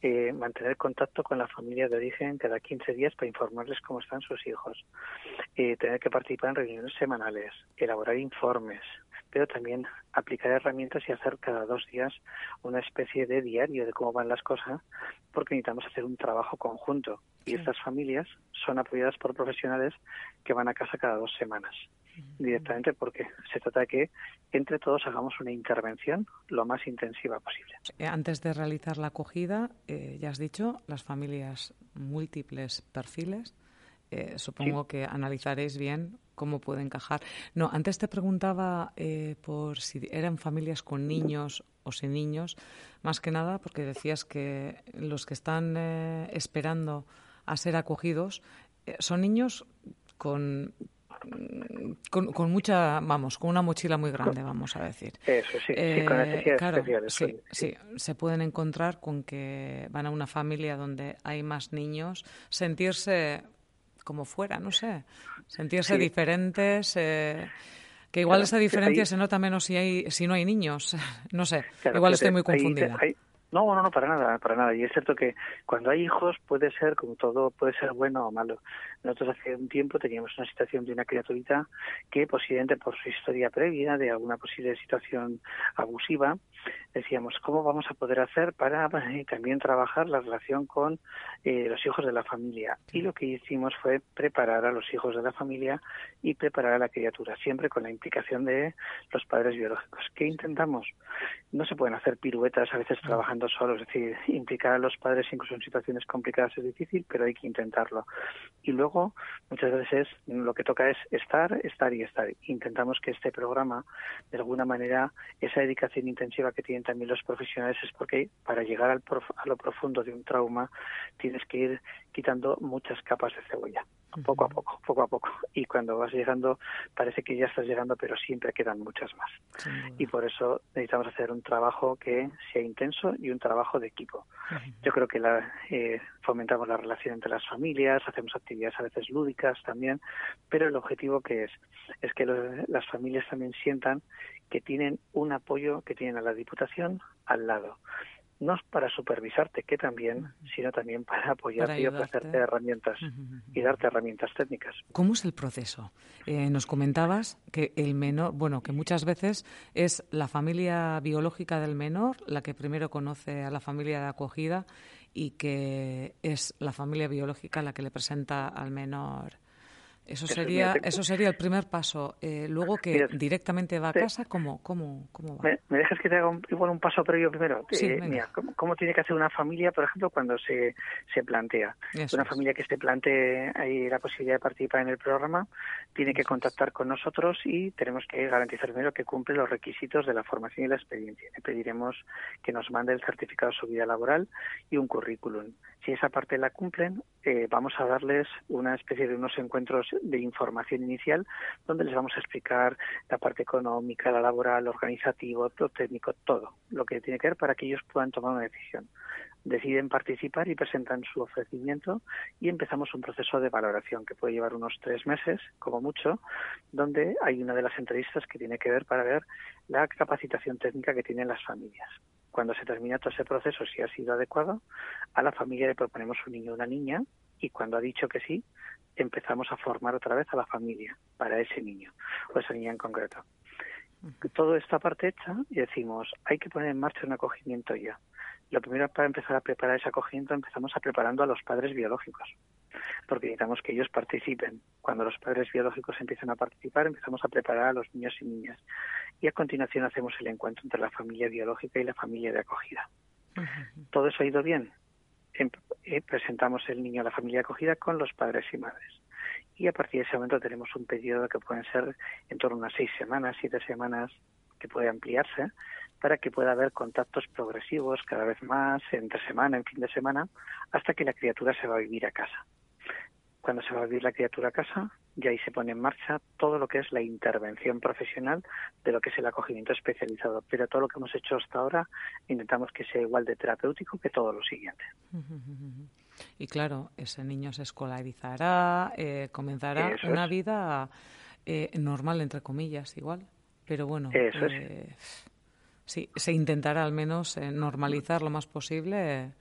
B: eh, mantener contacto con la familia de origen cada 15 días para informarles cómo están sus hijos, eh, tener que participar en reuniones semanales, elaborar informes, pero también aplicar herramientas y hacer cada dos días una especie de diario de cómo van las cosas, porque necesitamos hacer un trabajo conjunto. Y estas familias son apoyadas por profesionales que van a casa cada dos semanas. Directamente porque se trata de que entre todos hagamos una intervención lo más intensiva posible.
A: Eh, antes de realizar la acogida, eh, ya has dicho, las familias múltiples perfiles. Eh, supongo que analizaréis bien cómo puede encajar. No, antes te preguntaba por si eran familias con niños o sin niños, más que nada porque decías que los que están esperando a ser acogidos son niños con con, mucha, vamos, con una mochila muy grande, vamos a decir.
B: Eso, sí, con eh, especiales.
A: Sí, sí, se pueden encontrar con que van a una familia donde hay más niños, sentirse como fuera, no sé, sentirse diferentes. Eh, que igual esa diferencia se nota menos si hay si no hay niños, no sé, igual estoy muy confundida.
B: No, no, no, para nada, para nada. Y es cierto que cuando hay hijos puede ser, como todo, puede ser bueno o malo. Nosotros hace un tiempo teníamos una situación de una criaturita que posiblemente por su historia previa de alguna posible situación abusiva, decíamos, ¿cómo vamos a poder hacer para eh, también trabajar la relación con eh, los hijos de la familia? Y lo que hicimos fue preparar a los hijos de la familia y preparar a la criatura, siempre con la implicación de los padres biológicos. ¿Qué intentamos? No se pueden hacer piruetas a veces trabajando solo, es decir, implicar a los padres incluso en situaciones complicadas es difícil, pero hay que intentarlo. Y luego, muchas veces lo que toca es estar, estar y estar. Intentamos que este programa, de alguna manera, esa dedicación intensiva que tienen también los profesionales es porque para llegar al a lo profundo de un trauma tienes que ir quitando muchas capas de cebolla poco a poco, poco a poco. Y cuando vas llegando, parece que ya estás llegando, pero siempre quedan muchas más. Y por eso necesitamos hacer un trabajo que sea intenso y un trabajo de equipo. Yo creo que la, eh, fomentamos la relación entre las familias, hacemos actividades a veces lúdicas también, pero el objetivo que es es que las familias también sientan que tienen un apoyo, que tienen a la Diputación al lado no es para supervisarte, que también, sino también para apoyarte y ofrecerte herramientas y darte herramientas técnicas.
A: ¿Cómo es el proceso? Eh, nos comentabas que el menor, bueno, que muchas veces es la familia biológica del menor la que primero conoce a la familia de acogida y que es la familia biológica la que le presenta al menor eso sería, eso sería el primer paso. Eh, luego que directamente va a casa, ¿cómo, cómo, cómo va?
B: ¿Me, dejas que te haga un, igual un paso previo primero? Sí, eh, mira, ¿cómo, tiene que hacer una familia, por ejemplo, cuando se, se plantea? una familia que se plantee ahí la posibilidad de participar en el programa tiene que contactar con nosotros y tenemos que garantizar primero que cumple los requisitos de la formación y la experiencia. Le pediremos que nos mande el certificado de su vida laboral y un currículum. Si esa parte la cumplen, eh, vamos a darles una especie de unos encuentros de información inicial donde les vamos a explicar la parte económica, la laboral, organizativo, lo técnico, todo lo que tiene que ver para que ellos puedan tomar una decisión. Deciden participar y presentan su ofrecimiento y empezamos un proceso de valoración que puede llevar unos tres meses, como mucho, donde hay una de las entrevistas que tiene que ver para ver la capacitación técnica que tienen las familias cuando se termina todo ese proceso, si ha sido adecuado, a la familia le proponemos un niño o una niña y cuando ha dicho que sí, empezamos a formar otra vez a la familia para ese niño o esa niña en concreto. Todo esta parte hecha y decimos, hay que poner en marcha un acogimiento ya. Lo primero para empezar a preparar ese acogimiento empezamos a preparando a los padres biológicos, porque necesitamos que ellos participen. Cuando los padres biológicos empiezan a participar, empezamos a preparar a los niños y niñas. Y a continuación hacemos el encuentro entre la familia biológica y la familia de acogida. ¿Todo eso ha ido bien? Em, eh, presentamos el niño a la familia acogida con los padres y madres. Y a partir de ese momento tenemos un periodo que pueden ser en torno a unas seis semanas, siete semanas, que puede ampliarse para que pueda haber contactos progresivos cada vez más, entre semana, en fin de semana, hasta que la criatura se va a vivir a casa. Cuando se va a vivir la criatura a casa, y ahí se pone en marcha todo lo que es la intervención profesional de lo que es el acogimiento especializado. Pero todo lo que hemos hecho hasta ahora intentamos que sea igual de terapéutico que todo lo siguiente.
A: Y claro, ese niño se escolarizará, eh, comenzará una vida eh, normal, entre comillas, igual. Pero bueno, eh, sí, se intentará al menos normalizar lo más posible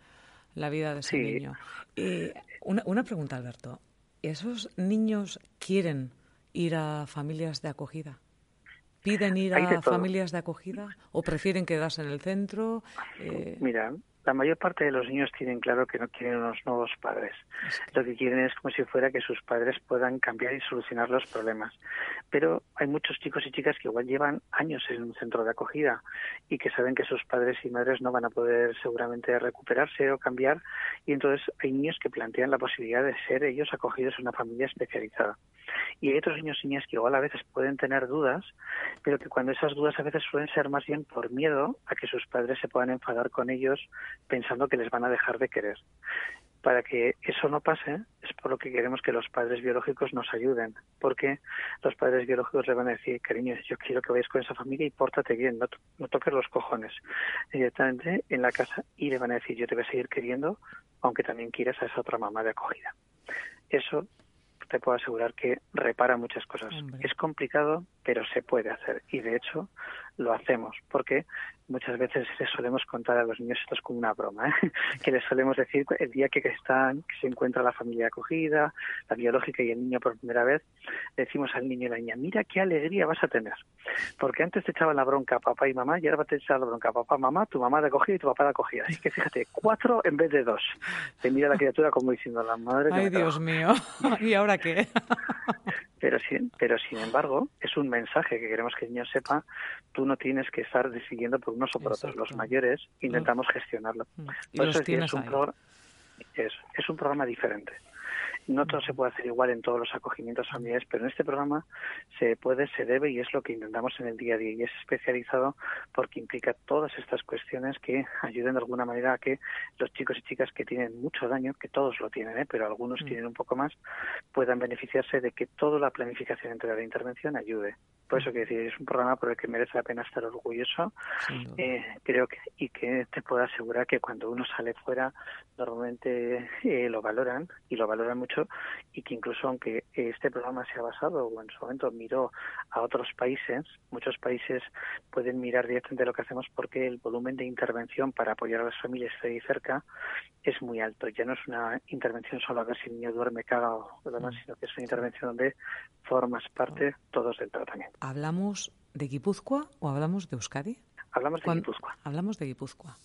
A: la vida de ese niño. una, una pregunta, Alberto. ¿Esos niños quieren ir a familias de acogida? ¿Piden ir a familias de acogida o prefieren quedarse en el centro?
B: Eh... Mira, La mayor parte de los niños tienen claro que no quieren unos nuevos padres. Lo que quieren es como si fuera que sus padres puedan cambiar y solucionar los problemas. Pero hay muchos chicos y chicas que igual llevan años en un centro de acogida y que saben que sus padres y madres no van a poder seguramente recuperarse o cambiar y entonces hay niños que plantean la posibilidad de ser ellos acogidos en una familia especializada. Y hay otros niños y niñas que igual a veces pueden tener dudas, pero que cuando esas dudas a veces suelen ser más bien por miedo a que sus padres se puedan enfadar con ellos pensando que les van a dejar de querer. Para que eso no pase, es por lo que queremos que los padres biológicos nos ayuden, porque los padres biológicos le van a decir, cariño, yo quiero que vayas con esa familia y pórtate bien, no, no toques los cojones directamente en la casa y le van a decir, yo te voy a seguir queriendo, aunque también quieras a esa otra mamá de acogida. Eso te puedo asegurar que repara muchas cosas. Es complicado, pero se puede hacer. Y de hecho, lo hacemos, porque muchas veces les solemos contar a los niños, esto es como una broma, ¿eh? que les solemos decir el día que están, que se encuentra la familia acogida, la biológica y el niño por primera vez, le decimos al niño y la niña, mira qué alegría vas a tener, porque antes te echaban la bronca a papá y mamá y ahora a echar la bronca a papá, mamá, tu mamá de acogida y tu papá de acogida. Así que fíjate, cuatro en vez de dos. Te mira la criatura como diciendo, la madre...
A: Ay, Dios mío, ¿y ahora qué?
B: Pero, pero sin embargo, es un mensaje que queremos que el niño sepa, tú no tienes que estar decidiendo por unos o por otros. Los mayores intentamos gestionarlo.
A: Mm. Por eso es, un
B: es un programa diferente. No todo se puede hacer igual en todos los acogimientos familiares, pero en este programa se puede, se debe y es lo que intentamos en el día a día. Y es especializado porque implica todas estas cuestiones que ayuden de alguna manera a que los chicos y chicas que tienen mucho daño, que todos lo tienen, ¿eh? pero algunos mm. tienen un poco más, puedan beneficiarse de que toda la planificación entre la intervención ayude. Por eso que decir, es un programa por el que merece la pena estar orgulloso. Eh, creo que y que te puedo asegurar que cuando uno sale fuera, normalmente eh, lo valoran y lo valoran mucho y que incluso aunque este programa se ha basado o en su momento miró a otros países, muchos países pueden mirar directamente lo que hacemos porque el volumen de intervención para apoyar a las familias ahí cerca es muy alto. Ya no es una intervención solo a ver si el niño duerme, caga o demás, mm. sino que es una intervención donde formas parte todos del tratamiento.
A: ¿Hablamos de Guipúzcoa o hablamos de Euskadi?
B: Hablamos de Guipúzcoa.
A: Hablamos de Guipúzcoa.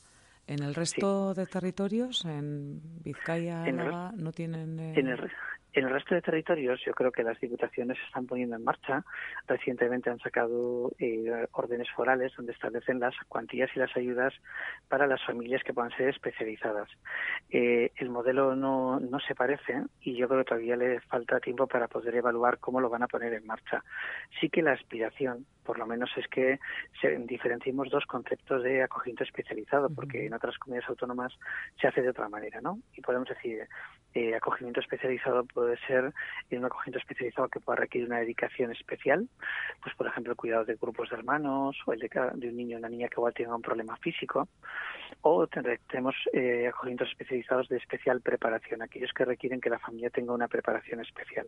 A: ¿En el resto de territorios, en Vizcaya, no tienen...?
B: Eh, en, el, en el resto de territorios yo creo que las diputaciones se están poniendo en marcha. Recientemente han sacado eh, órdenes forales donde establecen las cuantías y las ayudas para las familias que puedan ser especializadas. Eh, el modelo no, no se parece y yo creo que todavía le falta tiempo para poder evaluar cómo lo van a poner en marcha. Sí que la aspiración, por lo menos, es que se diferenciemos dos conceptos de acogimiento especializado, porque en otras comunidades autónomas se hace de otra manera, ¿no? Y podemos decir, eh, acogimiento especializado puede ser en un acogimiento especializado que pueda requerir una dedicación especial, pues por ejemplo el cuidado de grupos de hermanos o el de, de un niño o una niña que igual tenga un problema físico, o tenemos eh, acogimientos especializados de especial preparación, aquellos que requieren que la familia tenga una preparación especial.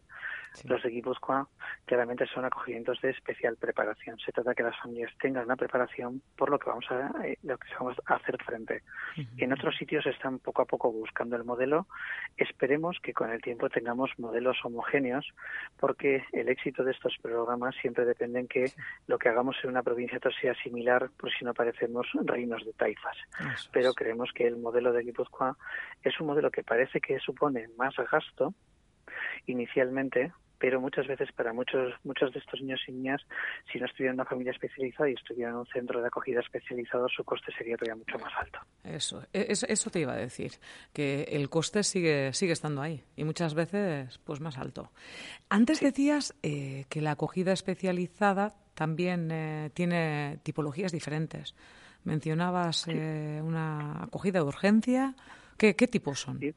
B: Los de Guipúzcoa claramente son acogimientos de especial preparación. Se trata de que las familias tengan una preparación por lo que vamos a, eh, lo que vamos a hacer frente. En otros sitios están poco a poco buscando el modelo. Esperemos que con el tiempo tengamos modelos homogéneos, porque el éxito de estos programas siempre depende en que lo que hagamos en una provincia sea similar, por si no parecemos reinos de taifas. Pero creemos que el modelo de Guipúzcoa es un modelo que parece que supone más gasto inicialmente, pero muchas veces para muchos muchos de estos niños y niñas, si no estuvieran en una familia especializada y estuvieran en un centro de acogida especializado, su coste sería todavía mucho más alto.
A: Eso, e, eso, te iba a decir, que el coste sigue sigue estando ahí y muchas veces pues más alto. Antes decías eh, que la acogida especializada también eh, tiene tipologías diferentes. Mencionabas eh, una acogida de urgencia. ¿Qué, qué tipos son?
B: Sí,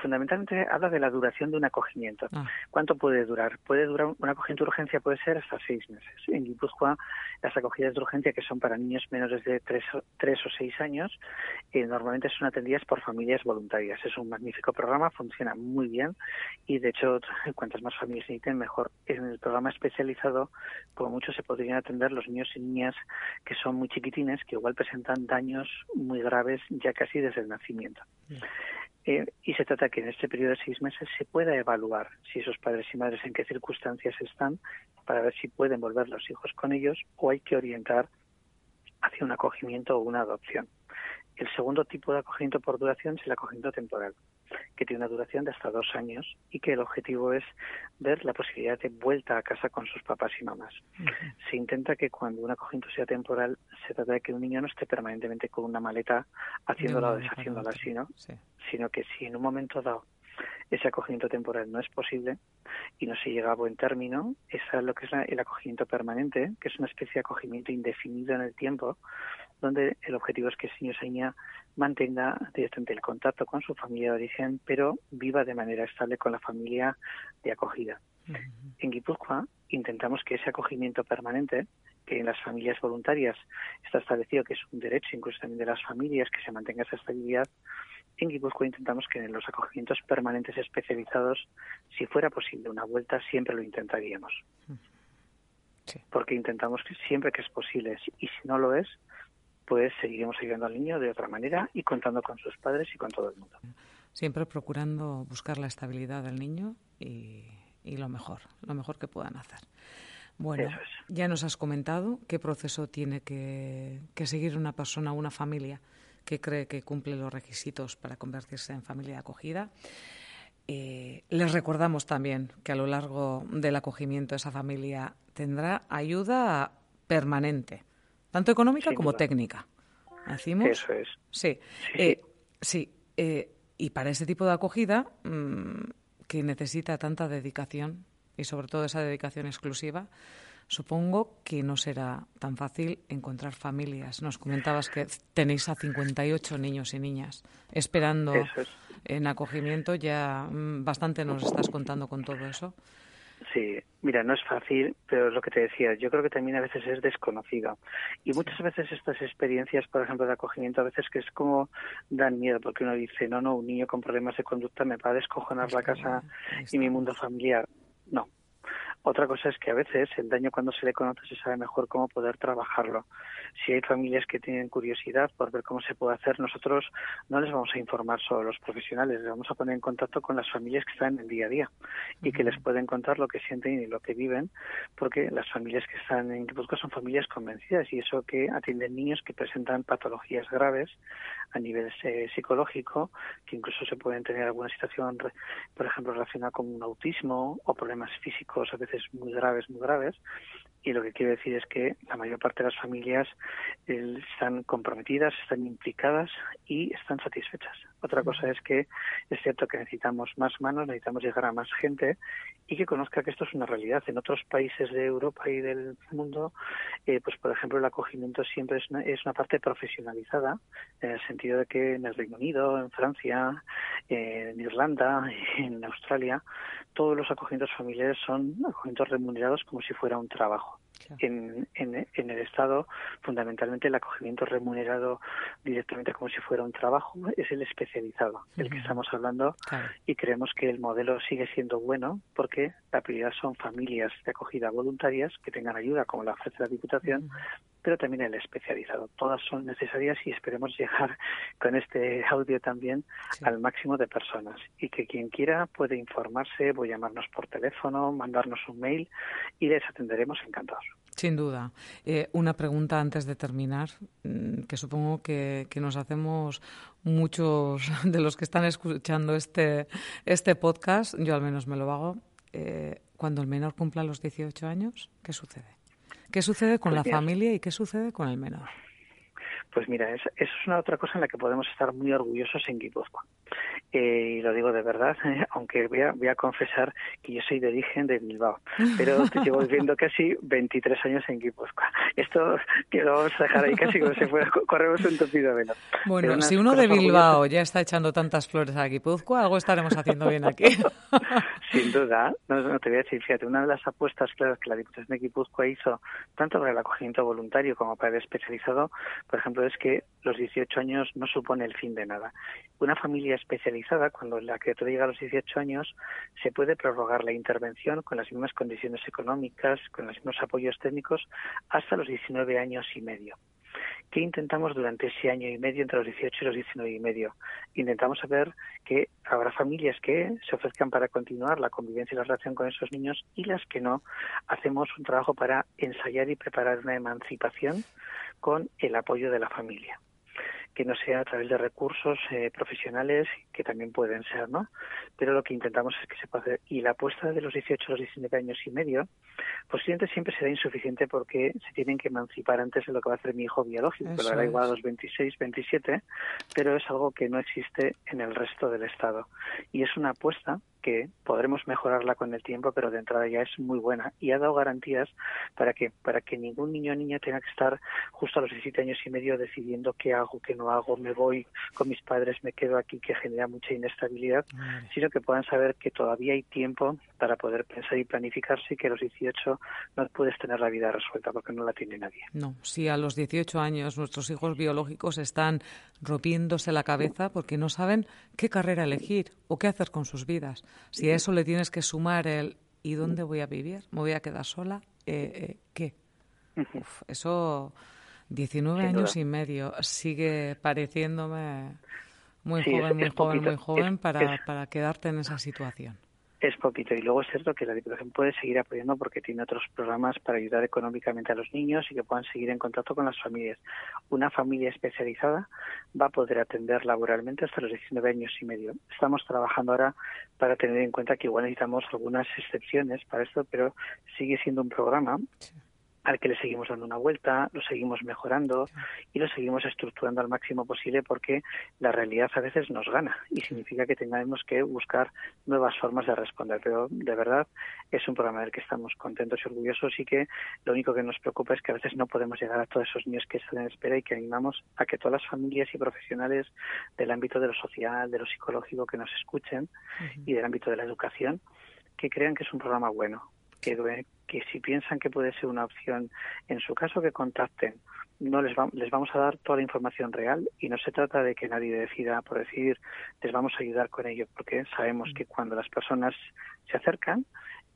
B: fundamentalmente habla de la duración de un acogimiento. Ah. ¿Cuánto puede durar? Puede durar un acogimiento de urgencia puede ser hasta seis meses. En Guipúzcoa, las acogidas de urgencia que son para niños menores de tres, tres o seis años, eh, normalmente son atendidas por familias voluntarias. Es un magnífico programa, funciona muy bien y de hecho, cuantas más familias necesiten, mejor. En el programa especializado, como mucho se podrían atender los niños y niñas que son muy chiquitines, que igual presentan daños muy graves ya casi desde el nacimiento. Eh, y se trata que en este periodo de seis meses se pueda evaluar si esos padres y madres en qué circunstancias están para ver si pueden volver los hijos con ellos o hay que orientar hacia un acogimiento o una adopción. El segundo tipo de acogimiento por duración es el acogimiento temporal, que tiene una duración de hasta dos años y que el objetivo es ver la posibilidad de vuelta a casa con sus papás y mamás. Se intenta que cuando un acogimiento sea temporal, se trata de que un niño no esté permanentemente con una maleta haciéndola o deshaciéndola, sino, sino que si en un momento dado ese acogimiento temporal no es posible y no se llega a buen término, es lo que es el acogimiento permanente, que es una especie de acogimiento indefinido en el tiempo, donde el objetivo es que niño o niña mantenga directamente el contacto con su familia de origen, pero viva de manera estable con la familia de acogida. En Guipúzcoa intentamos que ese acogimiento permanente, que en las familias voluntarias está establecido que es un derecho incluso también de las familias que se mantenga esa estabilidad, en Guipúzcoa intentamos que en los acogimientos permanentes especializados, si fuera posible una vuelta, siempre lo intentaríamos. Porque intentamos que siempre que es posible, y si no lo es, pues seguiremos ayudando al niño de otra manera y contando con sus padres y con todo el mundo.
A: Siempre procurando buscar la estabilidad del niño y, lo mejor, lo mejor que puedan hacer. Bueno, ya nos has comentado qué proceso tiene que, que seguir una persona, una familia que cree que cumple los requisitos para convertirse en familia acogida. Eh, les recordamos también que a lo largo del acogimiento esa familia tendrá ayuda permanente, tanto económica como técnica.
B: ¿Decimos? Eso es.
A: Sí, sí. Eh, eh, y para ese tipo de acogida, mm, que necesita tanta dedicación y sobre todo esa dedicación exclusiva, Supongo que no será tan fácil encontrar familias. Nos comentabas que tenéis a 58 niños y niñas esperando en acogimiento. Ya mm, bastante nos estás contando con todo eso.
B: Sí, mira, no es fácil, pero es lo que te decía, yo creo que también a veces es desconocida. Y muchas veces estas experiencias, por ejemplo, de acogimiento, a veces que es como dan miedo, porque uno dice, no, no, un niño con problemas de conducta me va a descojonar la casa y mi mundo familiar. No, otra cosa es que a veces el daño cuando se le conoce se sabe mejor cómo poder trabajarlo. Si hay familias que tienen curiosidad por ver cómo se puede hacer, nosotros no les vamos a informar solo los profesionales, les vamos a poner en contacto con las familias que están en el día a día y que les pueden contar lo que sienten y lo que viven, porque las familias que están en Guipúzcoa son familias convencidas y eso que atienden niños que presentan patologías graves a nivel eh, psicológico, que incluso se pueden tener alguna situación, por ejemplo, relacionada con un autismo o problemas físicos a veces muy graves, muy graves, y lo que quiero decir es que la mayor parte de las familias eh, están comprometidas, están implicadas y están satisfechas. Otra cosa es que es cierto que necesitamos más manos, necesitamos llegar a más gente y que conozca que esto es una realidad. En otros países de Europa y del mundo, eh, pues por ejemplo, el acogimiento siempre es una, es una parte profesionalizada, en el sentido de que en el Reino Unido, en Francia, en Irlanda, en Australia, todos los acogimientos familiares son acogimientos remunerados como si fuera un trabajo. En, en, en, el Estado, fundamentalmente el acogimiento remunerado directamente como si fuera un trabajo es el especializado, el que estamos hablando, y creemos que el modelo sigue siendo bueno porque la prioridad son familias de acogida voluntarias que tengan ayuda, como la ofrece la Diputación, pero también el especializado. Todas son necesarias y esperemos llegar con este audio también al máximo de personas y que quien quiera puede informarse, puede llamarnos por teléfono, mandarnos un mail y les atenderemos encantados.
A: Sin duda. Eh, una pregunta antes de terminar, mm, que supongo que, nos hacemos muchos de los que están escuchando este, este podcast, yo al menos me lo hago. Eh, cuando el menor cumpla los 18 años, ¿qué sucede? ¿Qué sucede con pues la familia y qué sucede con el menor?
B: Pues mira, eso es una otra cosa en la que podemos estar muy orgullosos en Guipúzcoa. Eh, y lo digo de verdad, aunque voy a, voy a confesar que yo soy de origen de Bilbao, pero te llevo viviendo casi 23 años en Guipúzcoa. Esto que lo vamos a dejar ahí casi como si fuera, corremos un tupido velo.
A: Bueno, si uno de Bilbao ya está echando tantas flores a Guipúzcoa, algo estaremos haciendo bien aquí.
B: Sin duda, no, te voy a decir, fíjate, una de las apuestas claras que la Diputación de Guipúzcoa hizo, tanto para el acogimiento voluntario como para el especializado, por ejemplo, es que los 18 años no supone el fin de nada. Una familia especializada, cuando la criatura llega a los 18 años, se puede prorrogar la intervención con las mismas condiciones económicas, con los mismos apoyos técnicos, hasta los 19 años y medio. ¿Qué intentamos durante ese año y medio, entre los 18 y los 19 y medio? Intentamos saber que habrá familias que se ofrezcan para continuar la convivencia y la relación con esos niños y las que no. Hacemos un trabajo para ensayar y preparar una emancipación con el apoyo de la familia. Que no sea a través de recursos eh, profesionales que también pueden ser, ¿no? Pero lo que intentamos es que se pueda hacer. Y la apuesta de los 18 a los 19 años y medio, posiblemente siempre será insuficiente porque se tienen que emancipar antes de lo que va a hacer mi hijo biológico, que lo hará igual a los 26, 27, pero es algo que no existe en el resto del Estado. Y es una apuesta que podremos mejorarla con el tiempo, pero de entrada ya es muy buena y ha dado garantías para que para que ningún niño o niña tenga que estar justo a los 17 años y medio decidiendo qué hago, qué no hago, me voy con mis padres, me quedo aquí, que genera mucha inestabilidad, sino que puedan saber que todavía hay tiempo para poder pensar y planificarse y que a los 18 no puedes tener la vida resuelta porque no la tiene nadie.
A: No, si a los 18 años nuestros hijos biológicos están rompiéndose la cabeza porque no saben qué carrera elegir o qué hacer con sus vidas. Si a eso le tienes que sumar el ¿y dónde voy a vivir? ¿Me voy a quedar sola? Eh, eh, ¿Qué? eso, 19 años y medio, sigue pareciéndome muy joven, muy joven, muy joven para, para quedarte en esa situación
B: es poquito. Y luego es cierto que la Diputación puede seguir apoyando porque tiene otros programas para ayudar económicamente a los niños y que puedan seguir en contacto con las familias. Una familia especializada va a poder atender laboralmente hasta los 19 años y medio. Estamos trabajando ahora para tener en cuenta que igual necesitamos algunas excepciones para esto, pero sigue siendo un programa al que le seguimos dando una vuelta, lo seguimos mejorando y lo seguimos estructurando al máximo posible porque la realidad a veces nos gana y significa que tengamos que buscar nuevas formas de responder. Pero de verdad es un programa del que estamos contentos y orgullosos y que lo único que nos preocupa es que a veces no podemos llegar a todos esos niños que están en espera y que animamos a que todas las familias y profesionales del ámbito de lo social, de lo psicológico que nos escuchen y del ámbito de la educación que crean que es un programa bueno, que, que si piensan que puede ser una opción, en su caso que contacten, no les, les vamos a dar toda la información real y no se trata de que nadie decida por decir les vamos a ayudar con ello, porque sabemos que cuando las personas se acercan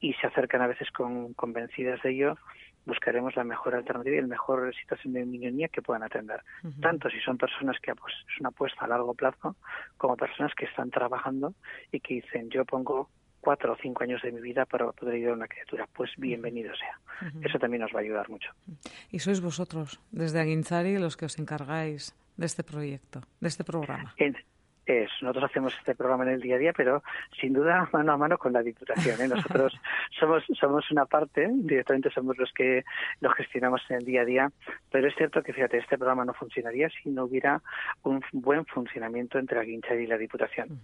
B: y se acercan a veces con, convencidas de ello, buscaremos la mejor alternativa y la mejor situación de niña que puedan atender. Tanto si son personas que pues, es una apuesta a largo plazo, como personas que están trabajando y que dicen yo pongo cuatro o cinco años de mi vida para poder ayudar a una criatura. Pues bienvenido sea. Eso también nos va a ayudar mucho.
A: Y sois vosotros, desde Aguinzari, los que os encargáis de este proyecto, de este programa
B: nosotros hacemos este programa en el día a día, pero sin duda mano a mano con la Diputación. ¿eh? Nosotros somos, somos una parte, directamente somos los que lo gestionamos en el día a día, pero es cierto que, fíjate, este programa no funcionaría si no hubiera un buen funcionamiento entre la Guincha y la Diputación.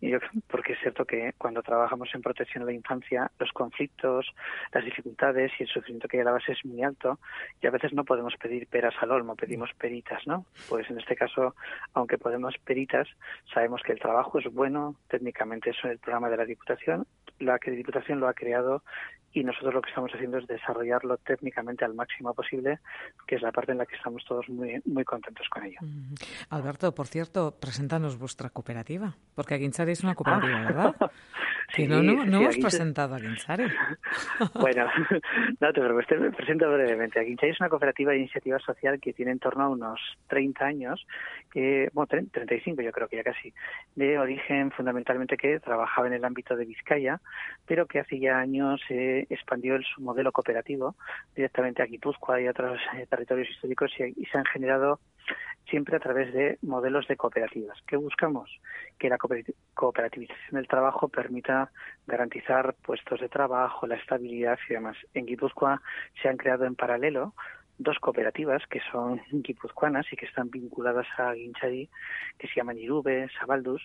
B: y yo, porque es cierto que cuando trabajamos en protección a la infancia, los conflictos, las dificultades y el sufrimiento que hay a la base es muy alto y a veces no podemos pedir peras al olmo, pedimos peritas, ¿no? Pues en este caso, aunque podemos peritas, Sabemos que el trabajo es bueno, técnicamente es el programa de la Diputación, la Diputación lo ha creado y nosotros lo que estamos haciendo es desarrollarlo técnicamente al máximo posible, que es la parte en la que estamos todos muy, muy contentos con ello.
A: Alberto, por cierto, preséntanos vuestra cooperativa, porque Aguinchari es una cooperativa, ah. ¿verdad? sí, no, no, no hemos presentado a Aguinchari.
B: bueno, no te preocupes, te presento brevemente. Aguinchari es una cooperativa de iniciativa social que tiene en torno a unos 30 años, que, bueno, 35 yo creo que ya casi, de origen fundamentalmente que trabajaba en el ámbito de Vizcaya, pero que hace ya años eh, expandió el, su modelo cooperativo directamente a Guipúzcoa y a otros eh, territorios históricos y, se han generado siempre a través de modelos de cooperativas. ¿Qué buscamos? Que la cooperativización del trabajo permita garantizar puestos de trabajo, la estabilidad y demás. En Guipúzcoa se han creado en paralelo dos cooperativas que son guipuzcoanas y que están vinculadas a Guinchari, que se llaman Irube, Sabaldus,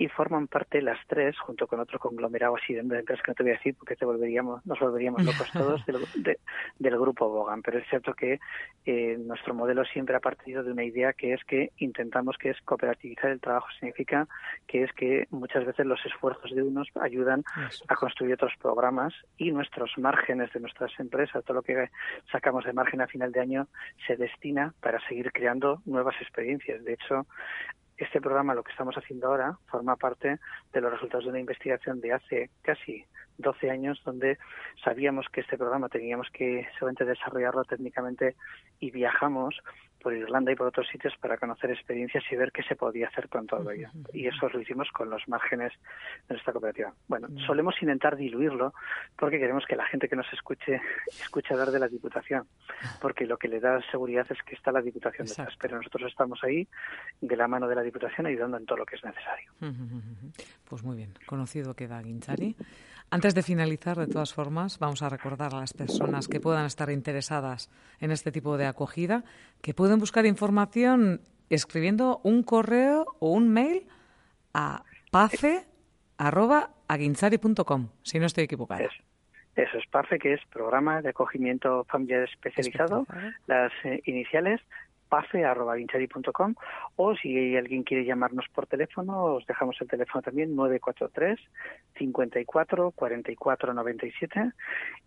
B: y forman parte las tres, junto con otro conglomerado así de empresas que no te voy a decir porque te volveríamos, nos volveríamos locos todos del, del grupo Bogan. Pero es cierto que eh, nuestro modelo siempre ha partido de una idea que es que intentamos que es cooperativizar el trabajo. Significa que es que muchas veces los esfuerzos de unos ayudan a construir otros programas y nuestros márgenes de nuestras empresas, todo lo que sacamos de margen a final de año, se destina para seguir creando nuevas experiencias. De hecho, este programa, lo que estamos haciendo ahora, forma parte de los resultados de una investigación de hace casi 12 años, donde sabíamos que este programa teníamos que solamente desarrollarlo técnicamente y viajamos por Irlanda y por otros sitios para conocer experiencias y ver qué se podía hacer con todo ello. Y eso lo hicimos con los márgenes de nuestra cooperativa. Bueno, solemos intentar diluirlo porque queremos que la gente que nos escuche escuche hablar de la Diputación, porque lo que le da seguridad es que está la Diputación detrás, pero nosotros estamos ahí de la mano de la Diputación ayudando en todo lo que es necesario.
A: Pues muy bien, conocido queda Guinchari. Antes de finalizar, de todas formas, vamos a recordar a las personas que puedan estar interesadas en este tipo de acogida que pueden buscar información escribiendo un correo o un mail a pafe.aguinchari.com, si no estoy equivocada.
B: Eso, es PAFE, que es Programa de Acogimiento Familiar Especializado, las eh, iniciales pafe.vinchari.com o si alguien quiere llamarnos por teléfono, os dejamos el teléfono también 943 54 44 97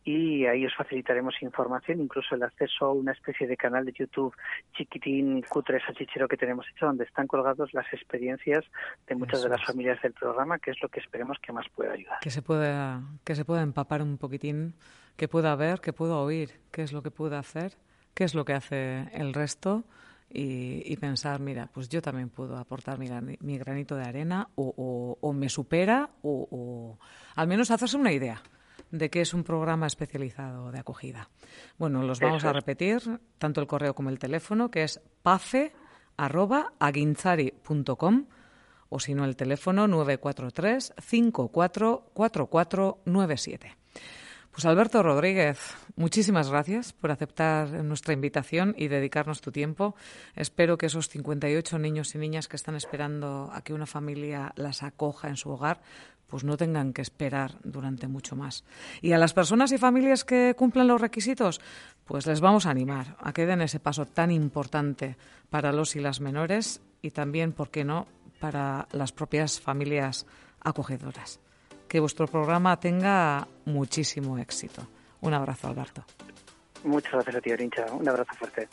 B: y ahí os facilitaremos información, incluso el acceso a una especie de canal de YouTube chiquitín, cutre, salchichero que tenemos hecho, donde están colgados las experiencias de muchas de las familias del programa, que es lo que esperemos que más pueda ayudar.
A: Que se pueda, que se pueda empapar un poquitín, que pueda ver, que pueda oír, qué es lo que pueda hacer qué es lo que hace el resto y, pensar, mira, pues yo también puedo aportar mi, granito de arena o, me supera o, al menos hacerse una idea de qué es un programa especializado de acogida. Bueno, los vamos a repetir, tanto el correo como el teléfono, que es pafe.aguinzari.com o si no el teléfono 943 544497. Pues Alberto Rodríguez, muchísimas gracias por aceptar nuestra invitación y dedicarnos tu tiempo. Espero que esos 58 niños y niñas que están esperando a que una familia las acoja en su hogar, pues no tengan que esperar durante mucho más. Y a las personas y familias que cumplen los requisitos, pues les vamos a animar a que den ese paso tan importante para los y las menores y también, ¿por qué no?, para las propias familias acogedoras que vuestro programa tenga muchísimo éxito. Un abrazo, Alberto.
B: Muchas gracias a ti, Orincha. Un abrazo fuerte.